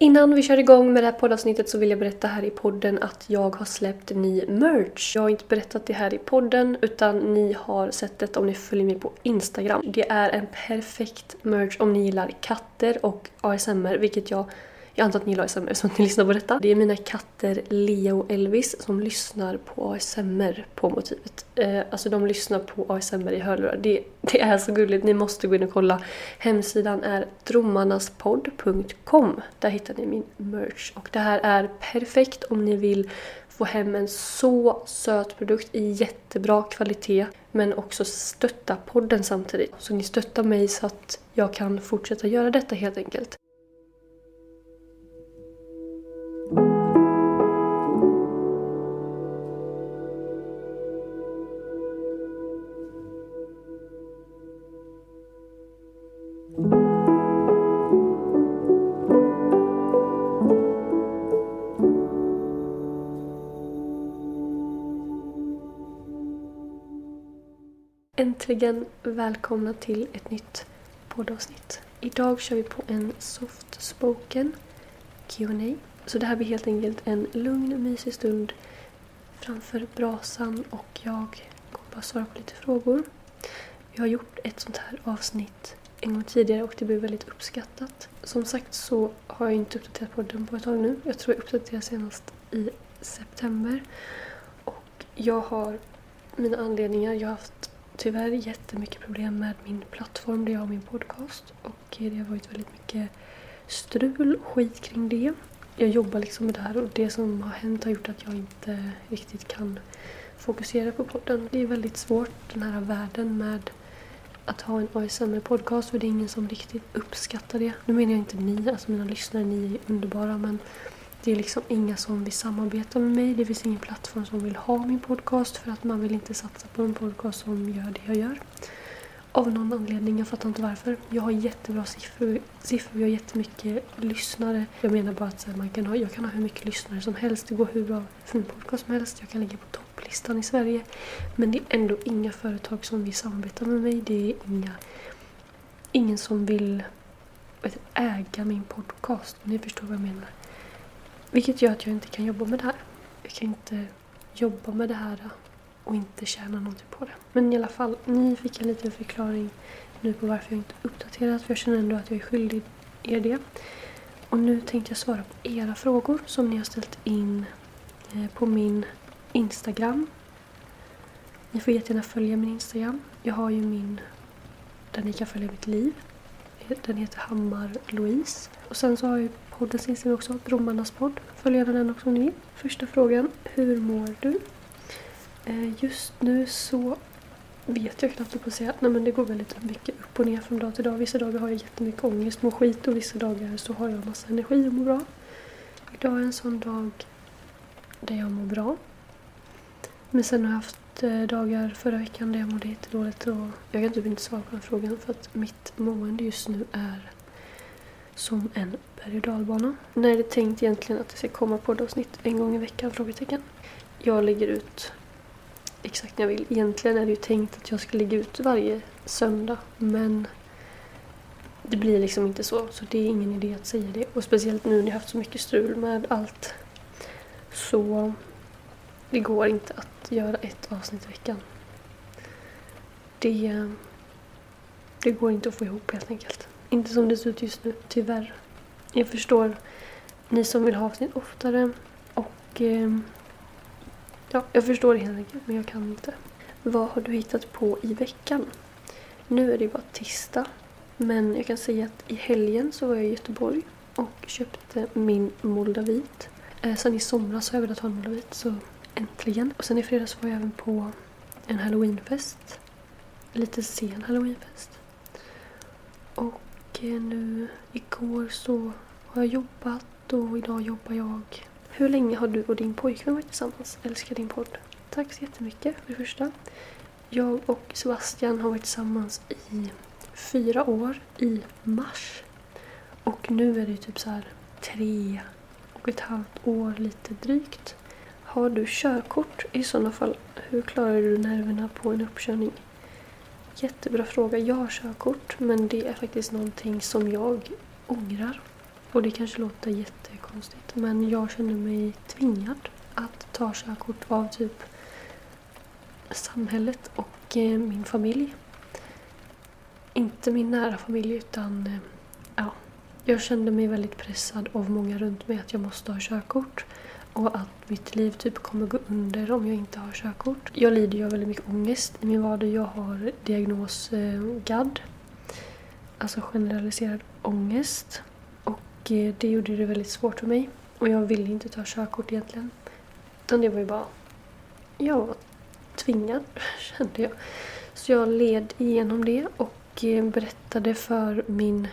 Innan vi kör igång med det här poddavsnittet så vill jag berätta här i podden att jag har släppt ny merch. Jag har inte berättat det här i podden utan ni har sett det om ni följer mig på Instagram. Det är en perfekt merch om ni gillar katter och ASMR, vilket jag jag antar att ni gillar ASMR som att ni lyssnar på detta. Det är mina katter Lia och Elvis som lyssnar på ASMR på motivet. Eh, alltså de lyssnar på ASMR i hörlurar. Det, det är så gulligt, ni måste gå in och kolla. Hemsidan är drommarnaspodd.com. Där hittar ni min merch. Och det här är perfekt om ni vill få hem en så söt produkt i jättebra kvalitet men också stötta podden samtidigt. Så ni stöttar mig så att jag kan fortsätta göra detta helt enkelt. Äntligen välkomna till ett nytt poddavsnitt. Idag kör vi på en soft spoken Q&A. Så det här blir helt enkelt en lugn, mysig stund framför brasan och jag kommer bara svara på lite frågor. Jag har gjort ett sånt här avsnitt en gång tidigare och det blev väldigt uppskattat. Som sagt så har jag inte uppdaterat podden på ett tag nu. Jag tror jag uppdaterade senast i september. Och jag har mina anledningar. Jag har haft tyvärr jättemycket problem med min plattform där jag har min podcast. Och eh, det har varit väldigt mycket strul och skit kring det. Jag jobbar liksom med det här och det som har hänt har gjort att jag inte riktigt kan fokusera på podden. Det är väldigt svårt den här världen med att ha en ASMR-podcast för det är ingen som riktigt uppskattar det. Nu menar jag inte ni, alltså mina lyssnare, ni är underbara men det är liksom inga som vill samarbeta med mig. Det finns ingen plattform som vill ha min podcast för att man vill inte satsa på en podcast som gör det jag gör. Av någon anledning, jag fattar inte varför. Jag har jättebra siffror, siffror jag har jättemycket lyssnare. Jag menar bara att man kan ha, jag kan ha hur mycket lyssnare som helst. Det går hur bra för min podcast som helst. Jag kan ligga på topplistan i Sverige. Men det är ändå inga företag som vill samarbeta med mig. Det är inga, ingen som vill vet, äga min podcast. Om ni förstår vad jag menar. Vilket gör att jag inte kan jobba med det här. Jag kan inte jobba med det här och inte tjäna någonting på det. Men i alla fall, ni fick en liten förklaring nu på varför jag inte uppdaterat. För jag känner ändå att jag är skyldig er det. Och nu tänkte jag svara på era frågor som ni har ställt in eh, på min Instagram. Ni får jättegärna följa min Instagram. Jag har ju min där ni kan följa mitt liv. Den heter Hammar Louise. Och sen så har jag Podden poddens vi också, Romarnas podd. Följ gärna den också om ni vill. Första frågan, hur mår du? Eh, just nu så vet jag knappt på att säga. Nej men det går väldigt mycket upp och ner från dag till dag. Vissa dagar har jag jättemycket ångest, mår skit och vissa dagar så har jag massa energi och mår bra. Idag är en sån dag där jag mår bra. Men sen har jag haft eh, dagar förra veckan där jag mådde jättedåligt och jag kan typ inte svara på den frågan för att mitt mående just nu är som en berg och dalbana. När är det tänkt egentligen att det ska komma poddavsnitt en gång i veckan? Frågetecken. Jag lägger ut exakt när jag vill. Egentligen är det ju tänkt att jag ska lägga ut varje söndag men det blir liksom inte så. Så det är ingen idé att säga det. Och speciellt nu när jag haft så mycket strul med allt. Så det går inte att göra ett avsnitt i veckan. Det, det går inte att få ihop helt enkelt. Inte som det ser ut just nu, tyvärr. Jag förstår ni som vill ha avsnitt oftare och eh, ja, jag förstår det helt enkelt men jag kan inte. Vad har du hittat på i veckan? Nu är det bara tisdag men jag kan säga att i helgen så var jag i Göteborg och köpte min Moldavit. Eh, sen i somras har jag velat ha en Moldavit så äntligen. Och sen i fredags var jag även på en halloweenfest. Lite sen halloweenfest. Och nu igår så har jag jobbat och idag jobbar jag. Hur länge har du och din pojkvän varit tillsammans? Älskar din podd. Tack så jättemycket för det första. Jag och Sebastian har varit tillsammans i fyra år i mars. Och nu är det typ så här tre och ett halvt år lite drygt. Har du körkort? I sådana fall, hur klarar du nerverna på en uppkörning? Jättebra fråga. Jag har körkort men det är faktiskt någonting som jag ångrar. Och det kanske låter jättekonstigt men jag känner mig tvingad att ta körkort av typ samhället och eh, min familj. Inte min nära familj utan eh, ja, jag kände mig väldigt pressad av många runt mig att jag måste ha körkort och att mitt liv typ kommer gå under om jag inte har körkort. Jag lider ju av väldigt mycket ångest i min vardag. Jag har diagnos eh, GAD, alltså generaliserad ångest. Och eh, det gjorde det väldigt svårt för mig. Och jag ville inte ta körkort egentligen. Utan det var ju bara... Jag var tvingad, kände jag. Så jag led igenom det och eh, berättade för min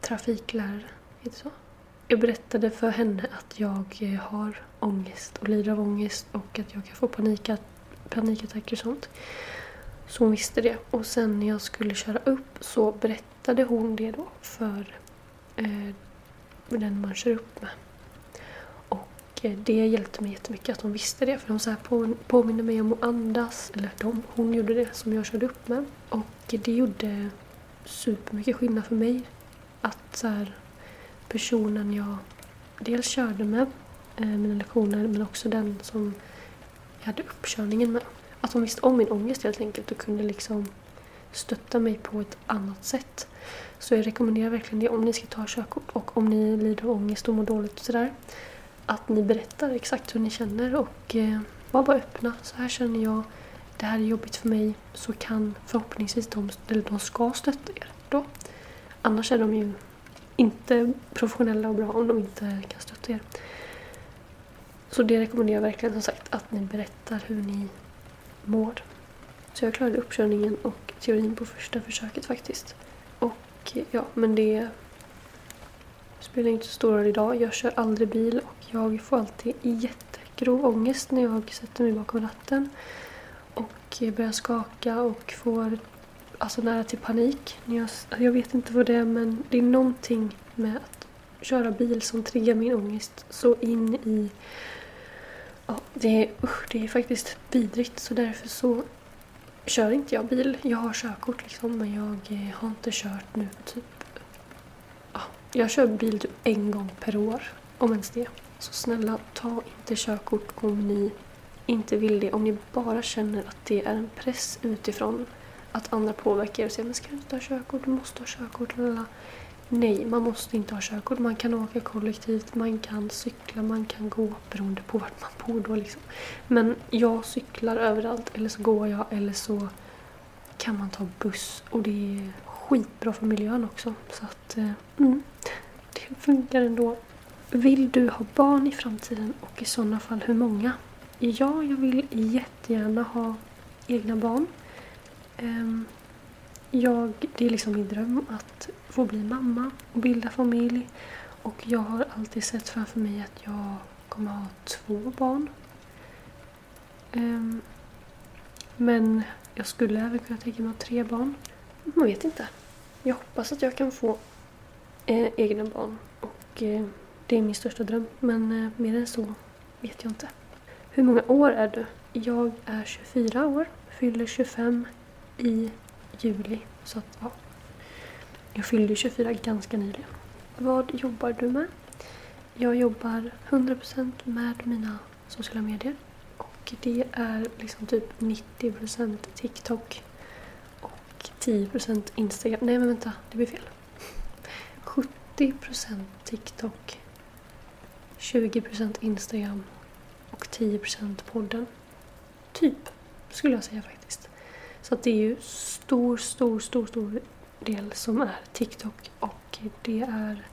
trafiklärare, heter det så? Jag berättade för henne att jag eh, har ångest och lider av ångest och att jag kan få panikattacker panikattacker och sånt. Så hon visste det. Och sen när jag skulle köra upp så berättade hon det då för eh, den man kör upp med. Och eh, det hjälpte mig jättemycket att hon visste det för hon så här på, påminner mig om att andas. Eller de, hon gjorde det som jag körde upp med. Och det gjorde supermycket skillnad för mig. Att så här, personen jag dels körde med eh, mina lektioner men också den som jag hade uppkörningen med. Att de visste om min ångest helt enkelt och kunde liksom stötta mig på ett annat sätt. Så jag rekommenderar verkligen det om ni ska ta körkort och om ni lider av ångest och mår dåligt och sådär. Att ni berättar exakt hur ni känner och eh, var bara öppna. Så här känner jag, det här är jobbigt för mig. Så kan förhoppningsvis de, eller de ska stötta er då. Annars är de ju inte professionella och bra om de inte kan stötta er. Så det rekommenderar jag verkligen som sagt att ni berättar hur ni mår. Så jag klarade uppkörningen och teorin på första försöket faktiskt. Och ja, men det spelar inte så stor roll idag. Jag kör aldrig bil och jag får alltid jättegrov ångest när jag sätter mig bakom ratten. Och börjar skaka och får alltså nära till panik. Jag, alltså, jag vet inte vad det är men det är någonting med att köra bil som triggar min ångest så in i... Ja, det är, usch, det är faktiskt vidrigt så därför så kör inte jag bil. Jag har körkort liksom men jag eh, har inte kört nu typ... Ja, jag kör bil typ en gång per år, om ens det. Så snälla, ta inte körkort om ni inte vill det. Om ni bara känner att det är en press utifrån att andra påverkar er och säger men ska du inte ha körkort, du måste ha körkort. Lala. Nej, man måste inte ha körkort. Man kan åka kollektivt, man kan cykla, man kan gå beroende på vart man bor då liksom. Men jag cyklar överallt eller så går jag eller så kan man ta buss och det är skitbra för miljön också. Så att, eh, mm, det funkar ändå. Vill du ha barn i framtiden och i sådana fall hur många? Ja, jag vill jättegärna ha egna barn. Ehm, jag, det är liksom min dröm att få bli mamma och bilda familj. Och jag har alltid sett framför mig att jag kommer ha två barn. Ehm, men jag skulle även kunna tänka mig att ha tre barn. Man vet inte. Jag hoppas att jag kan få eh, egna barn. Och eh, det är min största dröm. Men eh, mer än så vet jag inte. Hur många år är du? Jag är 24 år. Fyller 25 i juli. Så att, ja. Jag fyllde 24 ganska nyligen. Vad jobbar du med? Jag jobbar 100% med mina sociala medier. Och det är liksom typ 90% TikTok och 10% Instagram. Nej men vänta, det blir fel. 70% TikTok, 20% Instagram och 10% podden. Typ, skulle jag säga faktiskt. Så att det är ju stor, stor, stor, stor del som är TikTok och det är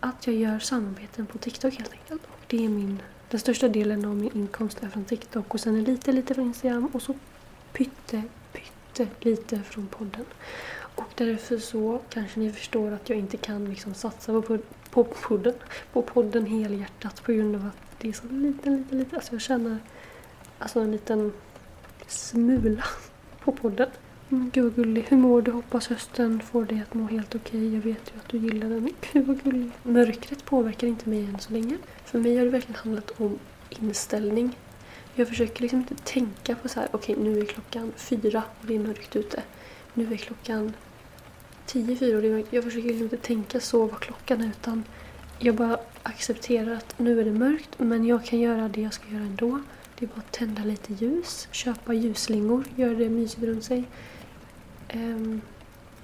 att jag gör samarbeten på TikTok helt enkelt. Och det är min, den största delen av min inkomst är från TikTok och sen är lite, lite från Instagram och så pytte, pytte lite från podden. Och därför så kanske ni förstår att jag inte kan liksom satsa på, pod- på, podden, på podden helhjärtat på grund av att det är så liten, liten, liten. Alltså jag känner alltså en liten smula på podden. Men gud vad gullig. Hur mår du? Hoppas hösten får dig att må helt okej. Jag vet ju att du gillar den. Gud vad gullig. Mörkret påverkar inte mig än så länge. För mig har det verkligen handlat om inställning. Jag försöker liksom inte tänka på så här, okej nu är klockan fyra och det är mörkt ute. Nu är klockan tio, fyra och det är mörkt. Jag försöker liksom inte tänka så vad klockan är utan jag bara accepterar att nu är det mörkt men jag kan göra det jag ska göra ändå. Det är bara att tända lite ljus, köpa ljusslingor, göra det mysigt runt sig. Um,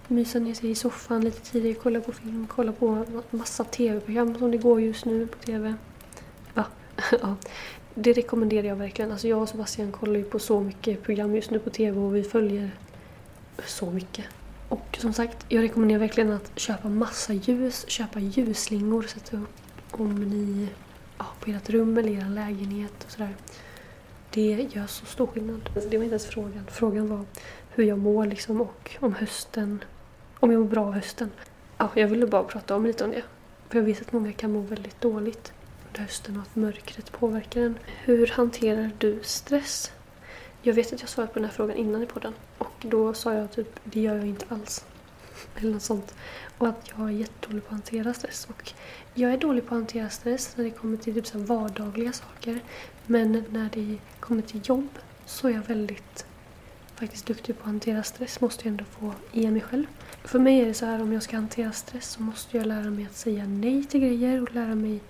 mysa ner sig i soffan lite tidigare, kolla på film, kolla på massa tv-program som det går just nu på tv. Va? ja. Det rekommenderar jag verkligen. Alltså jag och Sebastian kollar ju på så mycket program just nu på tv och vi följer så mycket. Och som sagt, jag rekommenderar verkligen att köpa massa ljus, köpa ljusslingor, sätta upp om ni ja, på ert rum eller er lägenhet och sådär. Det gör så stor skillnad. Alltså, det var inte ens frågan. Frågan var hur jag mår liksom och om hösten. Om jag mår bra hösten. Ja, jag ville bara prata om lite om det. För jag vet att många kan må väldigt dåligt under hösten och att mörkret påverkar en. Hur hanterar du stress? Jag vet att jag svarat på den här frågan innan i podden. Och då sa jag typ, det gör jag inte alls. Eller något sånt. Och att jag är jättedålig på att hantera stress. Och jag är dålig på att hantera stress när det kommer till typ så vardagliga saker. Men när det kommer till jobb så är jag väldigt faktiskt duktig på att hantera stress. Måste jag ändå få ge mig själv. För mig är det så här om jag ska hantera stress så måste jag lära mig att säga nej till grejer och lära mig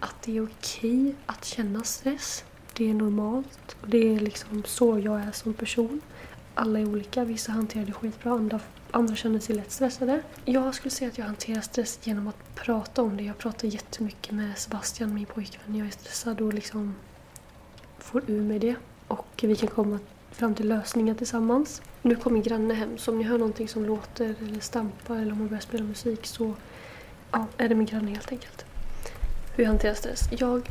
att det är okej att känna stress. Det är normalt och det är liksom så jag är som person. Alla är olika. Vissa hanterar det skitbra, andra, andra känner sig lätt stressade. Jag skulle säga att jag hanterar stress genom att prata om det. Jag pratar jättemycket med Sebastian, min pojkvän, när jag är stressad och liksom får ur mig det. Och vi kan komma fram till lösningar tillsammans. Nu kommer granne hem, så om ni hör någonting som låter eller stampar eller om man börjar spela musik så ja, är det min granne helt enkelt. Hur jag hanterar stress? Jag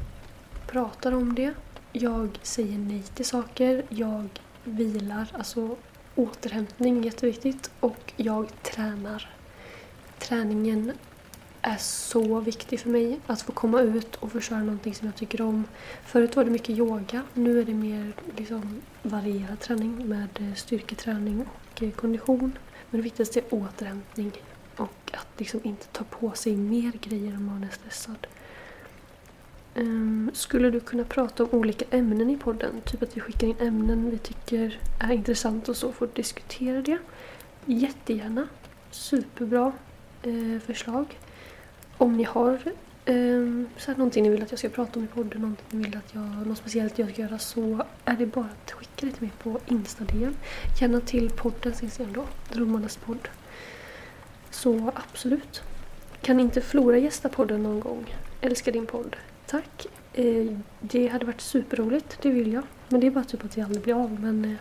pratar om det. Jag säger nej till saker. Jag vilar, alltså återhämtning är jätteviktigt. Och jag tränar. Träningen är så viktig för mig. Att få komma ut och få köra någonting som jag tycker om. Förut var det mycket yoga. Nu är det mer liksom varierad träning med eh, styrketräning och eh, kondition. Men det viktigaste är återhämtning. Och att liksom inte ta på sig mer grejer om man är stressad. Um, skulle du kunna prata om olika ämnen i podden? Typ att vi skickar in ämnen vi tycker är intressant och så får diskutera det. Jättegärna. Superbra eh, förslag. Om ni har eh, så här, någonting ni vill att jag ska prata om i podden, någonting ni vill att jag, något speciellt jag ska göra så är det bara att skicka det till mig på Insta-DM. Gärna till poddens Instagram då, Drömmarnas podd. Så absolut. Kan inte Flora gästa podden någon gång? Älskar din podd. Tack. Eh, det hade varit superroligt, det vill jag. Men det är bara typ att det aldrig blir av. Men eh,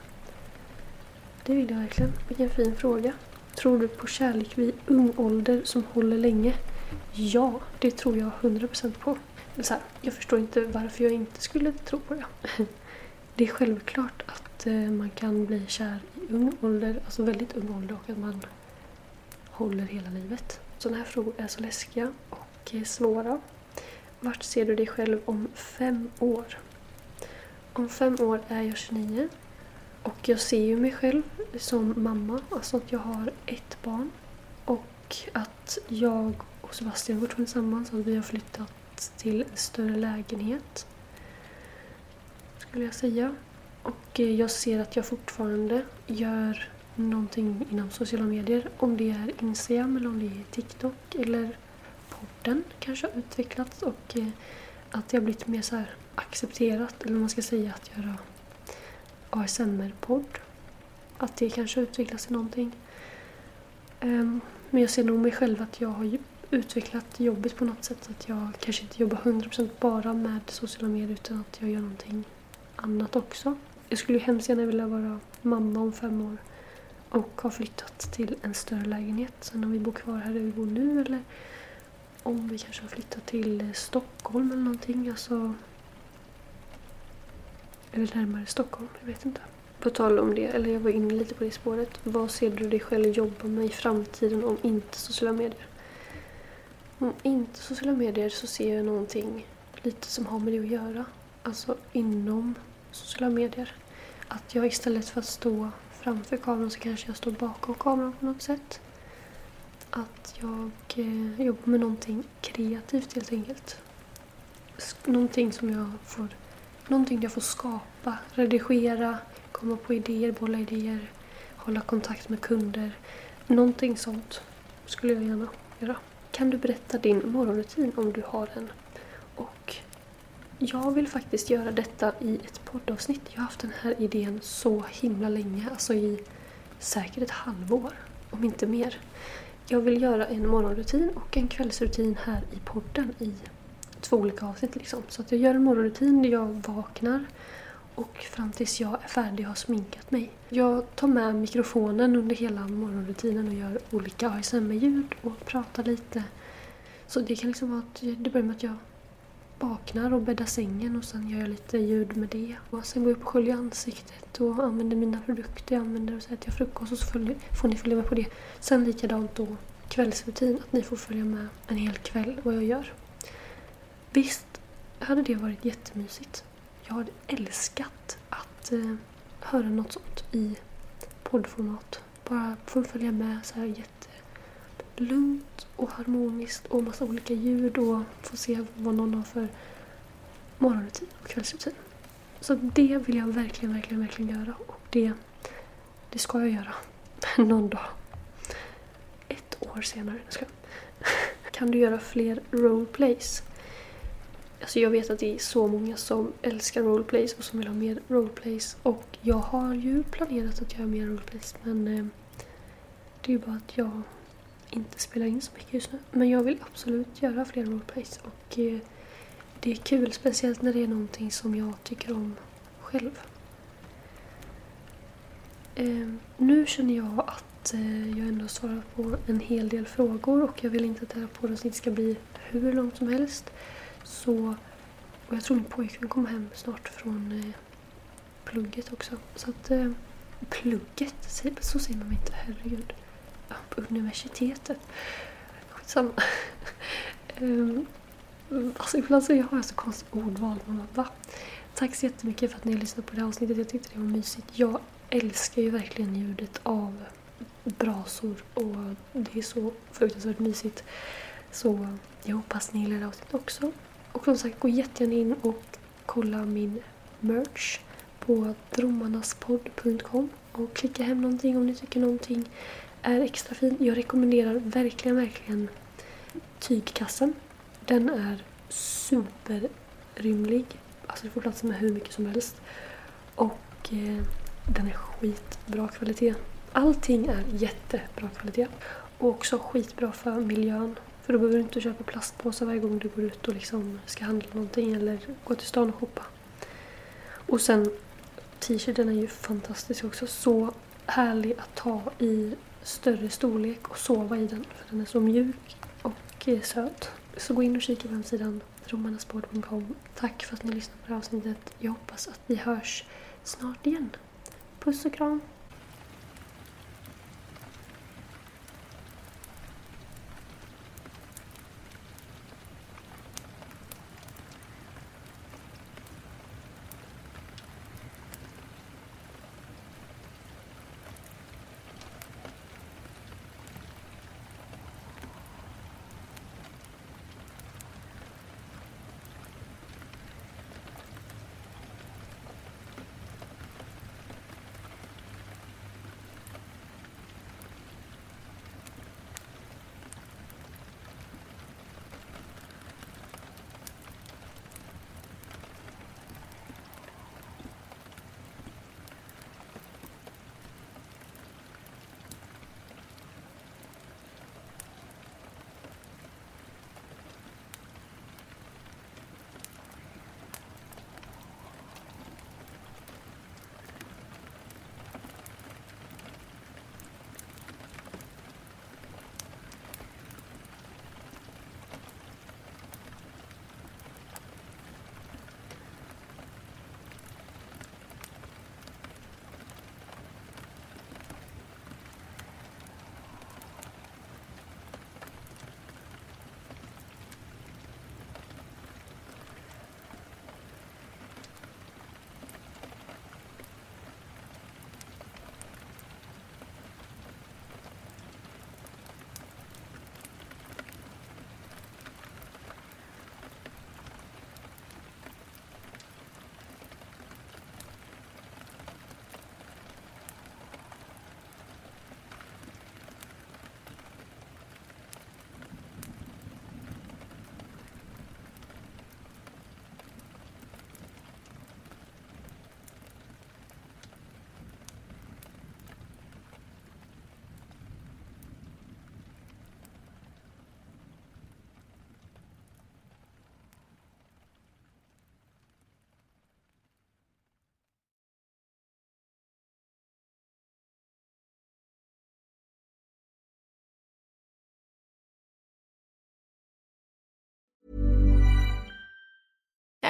det vill jag verkligen. Vilken fin fråga. Tror du på kärlek vid ung ålder som håller länge? Ja, det tror jag 100% på. Så här, jag förstår inte varför jag inte skulle tro på det. Det är självklart att eh, man kan bli kär i ung ålder, alltså väldigt ung ålder och att man håller hela livet. Sådana här frågor är så läskiga och eh, svåra. Vart ser du dig själv om fem år? Om fem år är jag 29 och jag ser ju mig själv som mamma, alltså att jag har ett barn och att jag och Sebastian går tillsammans, att vi har flyttat till en större lägenhet. Skulle jag säga. Och jag ser att jag fortfarande gör någonting inom sociala medier. Om det är Instagram eller om det är TikTok eller podden kanske har utvecklats och eh, att det har blivit mer så accepterat, eller man ska säga att göra ASMR-podd. Att det kanske har utvecklats till någonting. Ehm, men jag ser nog mig själv att jag har utvecklat jobbet på något sätt. Att jag kanske inte jobbar 100% bara med sociala medier utan att jag gör någonting annat också. Jag skulle ju hemskt gärna vilja vara mamma om fem år och ha flyttat till en större lägenhet. Sen om vi bor kvar här där vi bor nu eller om vi kanske har flyttat till eh, Stockholm eller någonting. Alltså, eller närmare Stockholm, jag vet inte. På tal om det, eller jag var inne lite på det spåret. Vad ser du dig själv jobba med i framtiden om inte sociala medier? Om inte sociala medier så ser jag någonting lite som har med det att göra. Alltså inom sociala medier. Att jag istället för att stå framför kameran så kanske jag står bakom kameran på något sätt. Att jag eh, jobbar med någonting kreativt helt enkelt. Någonting som jag får, någonting jag får skapa, redigera, komma på idéer, bolla idéer, hålla kontakt med kunder. Någonting sånt skulle jag gärna göra. Kan du berätta din morgonrutin om du har en? Och jag vill faktiskt göra detta i ett poddavsnitt. Jag har haft den här idén så himla länge, alltså i säkert ett halvår, om inte mer. Jag vill göra en morgonrutin och en kvällsrutin här i podden i två olika avsnitt. Liksom. Så att jag gör en morgonrutin där jag vaknar och fram tills jag är färdig och har sminkat mig. Jag tar med mikrofonen under hela morgonrutinen och gör olika ASMR-ljud och pratar lite. Så det kan liksom vara att det börjar med att jag vaknar och bäddar sängen och sen gör jag lite ljud med det. Och sen går jag upp och sköljer ansiktet och använder mina produkter jag använder och så äter jag frukost och så följer, får ni följa med på det. Sen likadant då kvällsrutin, att ni får följa med en hel kväll vad jag gör. Visst hade det varit jättemysigt. Jag hade älskat att eh, höra något sånt i poddformat. Bara få följa med så här Lugnt och harmoniskt och massa olika ljud och få se vad någon har för morgonrutin och kvällsrutin. Så det vill jag verkligen, verkligen, verkligen göra och det, det ska jag göra någon dag. Ett år senare. Ska. Kan du göra fler roleplays? Alltså jag vet att det är så många som älskar roleplays och som vill ha mer roleplays. Och jag har ju planerat att göra mer roleplays men eh, det är ju bara att jag inte spelar in så mycket just nu. Men jag vill absolut göra fler roleplays och eh, det är kul, speciellt när det är någonting som jag tycker om själv. Eh, nu känner jag att eh, jag ändå svarar på en hel del frågor och jag vill inte att det här poddavsnittet ska bli hur långt som helst. Så, och jag tror min pojkvän kommer hem snart från eh, plugget också. Så att, eh, plugget, så säger man inte, herregud. På universitetet. Skitsamma. um, ehm, alltså ibland så har jag så konstigt ordval. Man bara, va? Tack så jättemycket för att ni har lyssnat på det här avsnittet. Jag tyckte det var mysigt. Jag älskar ju verkligen ljudet av brasor och det är så fruktansvärt mysigt. Så jag hoppas ni gillar det avsnittet också. Och som sagt, gå jättegärna in och kolla min merch på drommarnaspodd.com och klicka hem någonting om ni tycker någonting är extra fin. Jag rekommenderar verkligen, verkligen tygkassen. Den är superrymlig. Alltså det får plats med hur mycket som helst. Och eh, den är skitbra kvalitet. Allting är jättebra kvalitet. Och också skitbra för miljön. För då behöver du inte köpa plastpåsar varje gång du går ut och liksom ska handla någonting eller gå till stan och shoppa. Och sen t-shirten är ju fantastisk också. Så härlig att ta i större storlek och sova i den. För den är så mjuk och eh, söt. Så gå in och kika på hemsidan romanasport.com. Tack för att ni lyssnade på det här avsnittet. Jag hoppas att vi hörs snart igen. Puss och kram!